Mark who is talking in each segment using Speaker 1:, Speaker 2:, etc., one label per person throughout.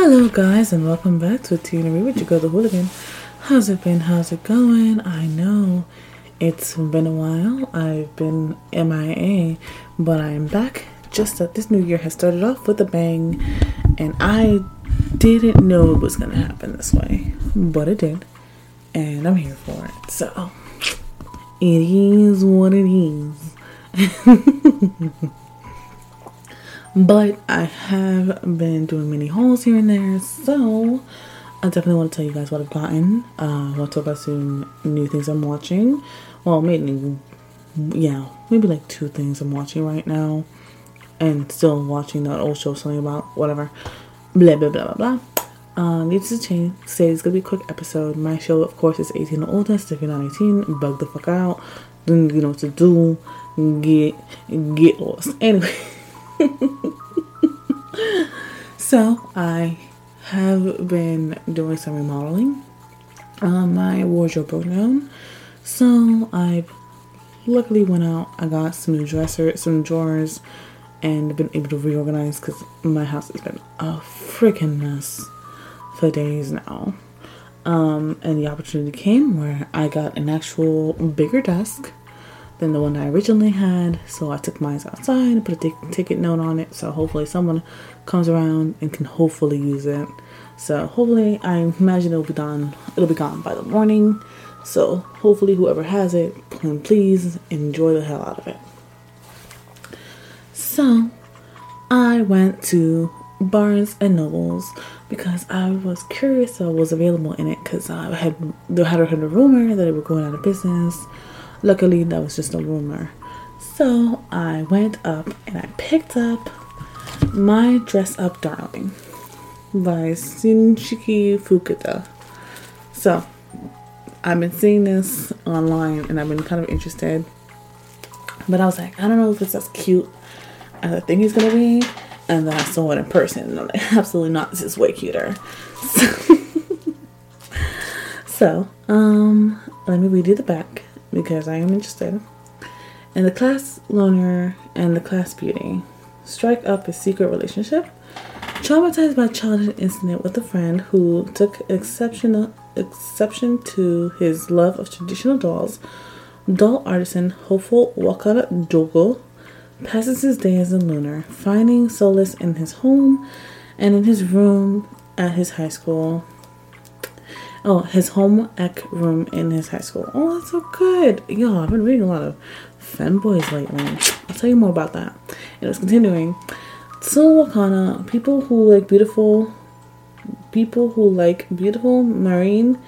Speaker 1: Hello, guys, and welcome back to Reed with your girl, the Hooligan. How's it been? How's it going? I know it's been a while. I've been MIA, but I'm back. Just that this new year has started off with a bang, and I didn't know it was to happen this way, but it did, and I'm here for it. So, it is what it is. But I have been doing mini hauls here and there, so I definitely want to tell you guys what I've gotten. Uh, I want to talk about some new things I'm watching. Well, maybe, yeah, maybe like two things I'm watching right now, and still watching that old show, something about whatever, blah blah blah blah blah. Uh, needs to change. Say it's gonna be a quick episode. My show, of course, is 18 or older. If you're not 18, bug the fuck out. Then you know what to do. Get get lost. Anyway. so I have been doing some remodeling. on my wardrobe down, so I've luckily went out. I got some new dressers, some drawers, and been able to reorganize because my house has been a freaking mess for days now. Um, and the opportunity came where I got an actual bigger desk than the one I originally had. So I took mine outside and put a t- ticket note on it. So hopefully someone comes around and can hopefully use it. So hopefully I imagine it'll be done. It'll be gone by the morning. So hopefully whoever has it, can please enjoy the hell out of it. So I went to Barnes and Nobles because I was curious what was available in it because I had they had heard a rumor that they were going out of business Luckily, that was just a rumor. So I went up and I picked up My Dress Up Darling by Shinichi Fukuda. So I've been seeing this online and I've been kind of interested. But I was like, I don't know if it's as cute as I think it's gonna be. And then I saw it in person and I'm like, absolutely not, this is way cuter. So, so um let me read you the back because I am interested. And the class loner and the class beauty strike up a secret relationship. Traumatized by childhood incident with a friend who took exceptional exception to his love of traditional dolls, doll artisan Hopeful Wakana Dogo passes his day as a loner, finding solace in his home and in his room at his high school Oh, his home ec room in his high school. Oh, that's so good. Yo, I've been reading a lot of femboys lately. I'll tell you more about that. And it's continuing. So Wakana, people who like beautiful, people who like beautiful Marine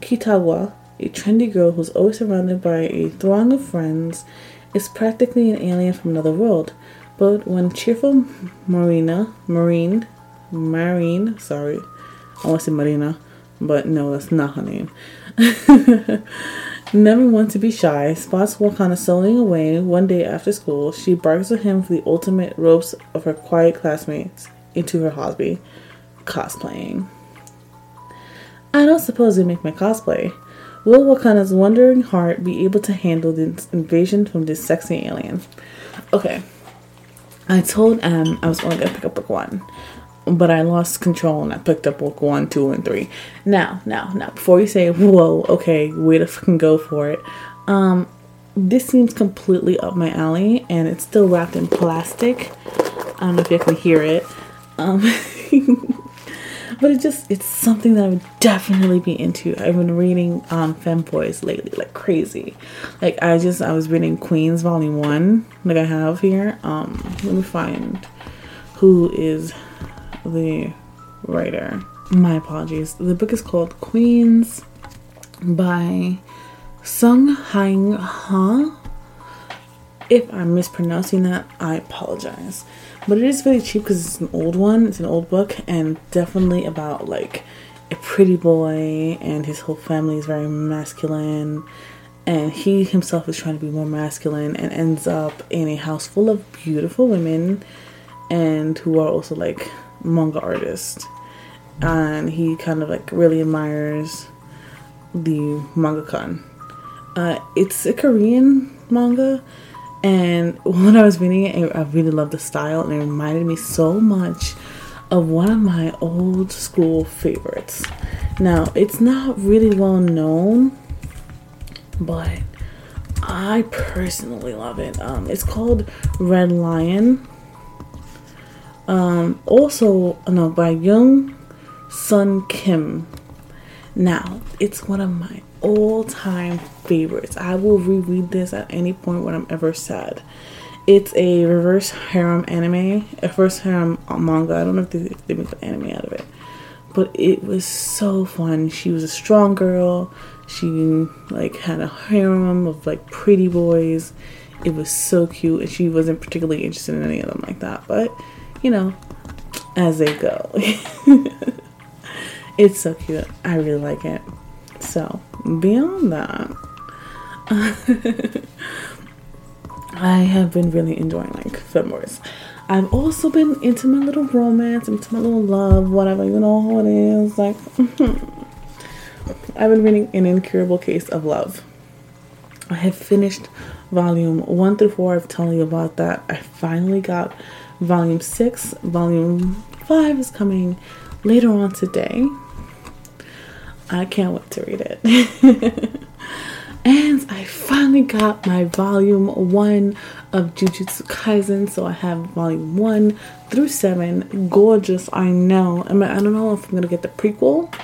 Speaker 1: Kitawa, a trendy girl who's always surrounded by a throng of friends, is practically an alien from another world. But when cheerful Marina, Marine, Marine, sorry, I want to say Marina, but no, that's not her name. Never want to be shy, spots Wakana sewing away one day after school. She barks at him for the ultimate ropes of her quiet classmates into her hobby, cosplaying. I don't suppose they make my cosplay. Will Wakana's wondering heart be able to handle this invasion from this sexy alien? Okay. I told Em I was only gonna pick up book one but I lost control and I picked up book one, two, and three. Now, now, now, before you say, whoa, okay, way to fucking go for it. Um, this seems completely up my alley and it's still wrapped in plastic. I don't know if you can hear it. Um, but it just, it's something that I would definitely be into. I've been reading um, femboys lately, like crazy. Like, I just, I was reading Queens Volume 1, like I have here. Um, let me find who is the writer. My apologies. The book is called Queens by Sung Hang Ha. If I'm mispronouncing that, I apologize. But it is very cheap because it's an old one. It's an old book and definitely about like a pretty boy and his whole family is very masculine and he himself is trying to be more masculine and ends up in a house full of beautiful women and who are also like manga artist, and he kind of like really admires the mangaka. Uh, it's a Korean manga, and when I was reading it, I really loved the style, and it reminded me so much of one of my old school favorites. Now, it's not really well known, but I personally love it. Um, it's called Red Lion. Um, also, no, by Young Sun Kim. Now, it's one of my all time favorites. I will reread this at any point when I'm ever sad. It's a reverse harem anime, a first harem manga. I don't know if they, they make an anime out of it, but it was so fun. She was a strong girl. She like had a harem of like pretty boys. It was so cute, and she wasn't particularly interested in any of them like that. But you know, as they go, it's so cute. I really like it. So beyond that. I have been really enjoying like Fillmore's. I've also been into my little romance, into my little love, whatever you know how it is. Like, I've been reading An Incurable Case of Love. I have finished volume one through four. I've told you about that. I finally got volume six. Volume five is coming later on today. I can't wait to read it. And I finally got my volume one of Jujutsu Kaisen. So I have volume one through seven. Gorgeous, I know. I mean, I don't know if I'm gonna get the prequel,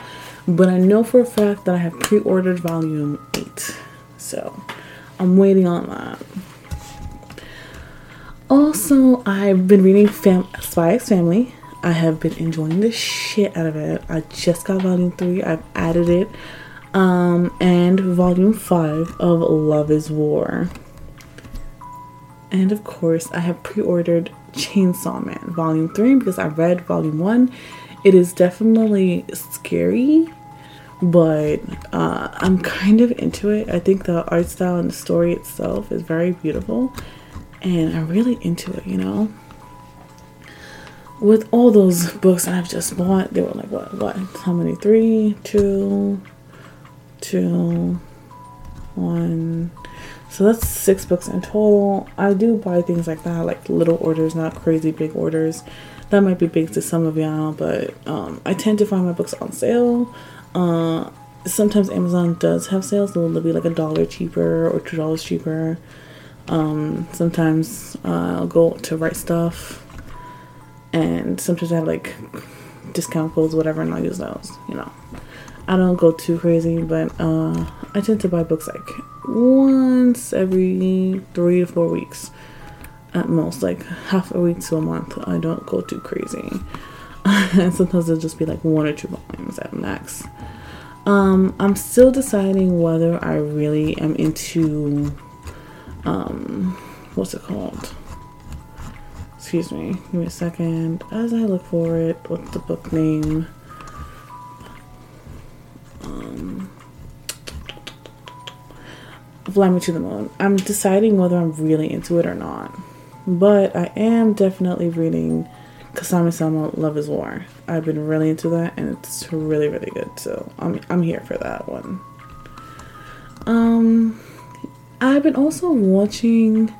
Speaker 1: but I know for a fact that I have pre-ordered volume eight. So I'm waiting on that. Also, I've been reading Fam- Spy X Family. I have been enjoying the shit out of it. I just got volume three. I've added it um, and volume 5 of Love is War. And of course, I have pre ordered Chainsaw Man volume 3 because I read volume 1. It is definitely scary, but uh, I'm kind of into it. I think the art style and the story itself is very beautiful, and I'm really into it, you know. With all those books I've just bought, they were like, what, what, how many? Three, two, two, one. So that's six books in total. I do buy things like that, like little orders, not crazy big orders. That might be big to some of y'all, but um, I tend to find my books on sale. Uh, sometimes Amazon does have sales, it'll be like a dollar cheaper or two dollars cheaper. Um, sometimes uh, I'll go to Right Stuf, and sometimes I have like discount codes, whatever, and I'll use those. You know. I don't go too crazy, but uh, I tend to buy books like once every three to four weeks at most, like half a week to a month. I don't go too crazy. and sometimes it'll just be like one or two volumes at max. Um, I'm still deciding whether I really am into um, what's it called? Excuse me, give me a second. As I look for it, what's the book name? um, Fly Me to the Moon. I'm deciding whether I'm really into it or not. But I am definitely reading Kasami Sama Love is War. I've been really into that and it's really, really good. So I'm I'm here for that one. Um I've been also watching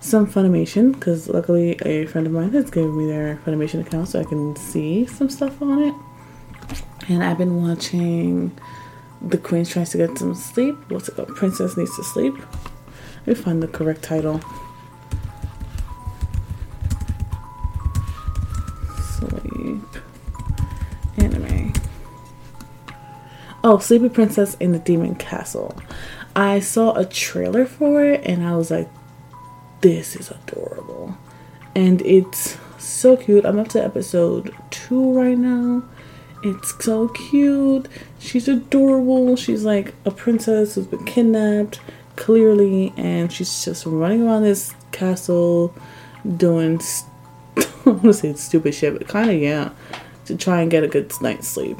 Speaker 1: some Funimation because luckily a friend of mine has given me their Funimation account so I can see some stuff on it. And I've been watching The Queen Tries to Get Some Sleep. What's it called? Princess Needs to Sleep. Let me find the correct title. Sleep. Anime. Oh, Sleepy Princess in the Demon Castle. I saw a trailer for it and I was like, this is adorable. And it's so cute. I'm up to episode two right now it's so cute. She's adorable. She's like a princess who's been kidnapped, clearly, and she's just running around this castle doing, st- I want to say stupid shit, but kind of, yeah, to try and get a good night's sleep.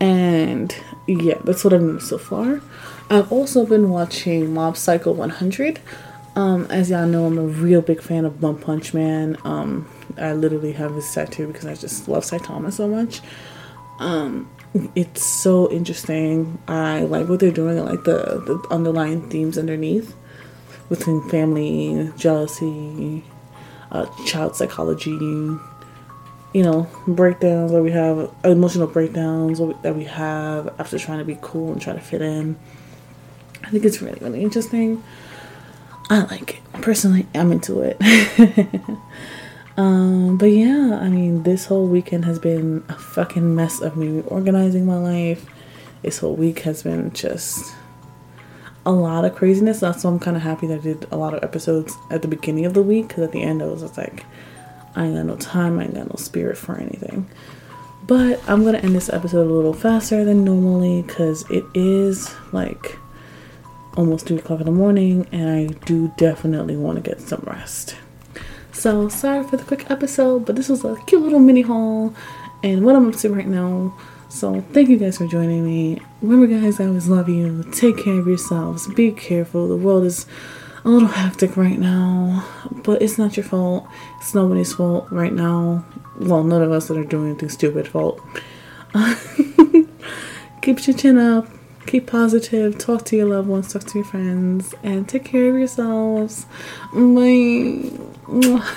Speaker 1: And yeah, that's what I've done so far. I've also been watching Mob Psycho 100. Um, as y'all know, I'm a real big fan of One Punch Man. Um, I literally have his tattoo because I just love Saitama so much. Um, it's so interesting. I like what they're doing. I like the, the underlying themes underneath between family, jealousy, uh, child psychology, you know, breakdowns that we have, emotional breakdowns that we have after trying to be cool and try to fit in. I think it's really, really interesting. I like it. Personally, I'm into it. um, but yeah, I mean, this whole weekend has been a fucking mess of me organizing my life. This whole week has been just a lot of craziness. That's why I'm kind of happy that I did a lot of episodes at the beginning of the week because at the end I was just like, I ain't got no time, I ain't got no spirit for anything. But I'm gonna end this episode a little faster than normally because it is like almost 3 o'clock in the morning and I do definitely want to get some rest. So, sorry for the quick episode, but this was a cute little mini haul and what I'm up to right now. So, thank you guys for joining me. Remember, guys, I always love you. Take care of yourselves. Be careful. The world is a little hectic right now, but it's not your fault. It's nobody's fault right now. Well, none of us that are doing anything stupid fault. keep your chin up. Keep positive. Talk to your loved ones. Talk to your friends, and take care of yourselves. Bye.